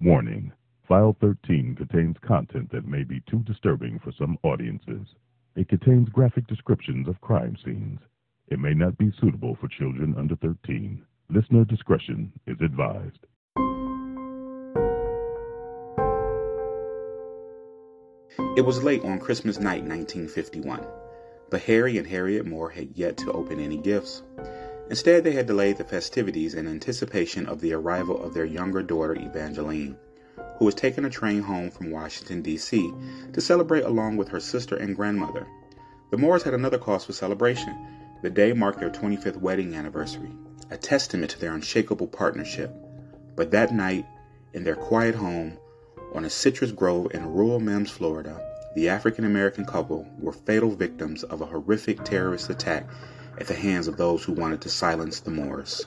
Warning File 13 contains content that may be too disturbing for some audiences. It contains graphic descriptions of crime scenes. It may not be suitable for children under 13. Listener discretion is advised. It was late on Christmas night 1951, but Harry and Harriette Moore had yet to open any gifts. Instead, they had delayed the festivities in anticipation of the arrival of their younger daughter, Evangeline who was taking a train home from Washington, D.C. to celebrate along with her sister and grandmother. The Moores had another cause for celebration. The day marked their 25th wedding anniversary, a testament to their unshakable partnership. But that night, in their quiet home on a citrus grove in rural Mims, Florida, the African American couple were fatal victims of a horrific terrorist attack at the hands of those who wanted to silence the Moores.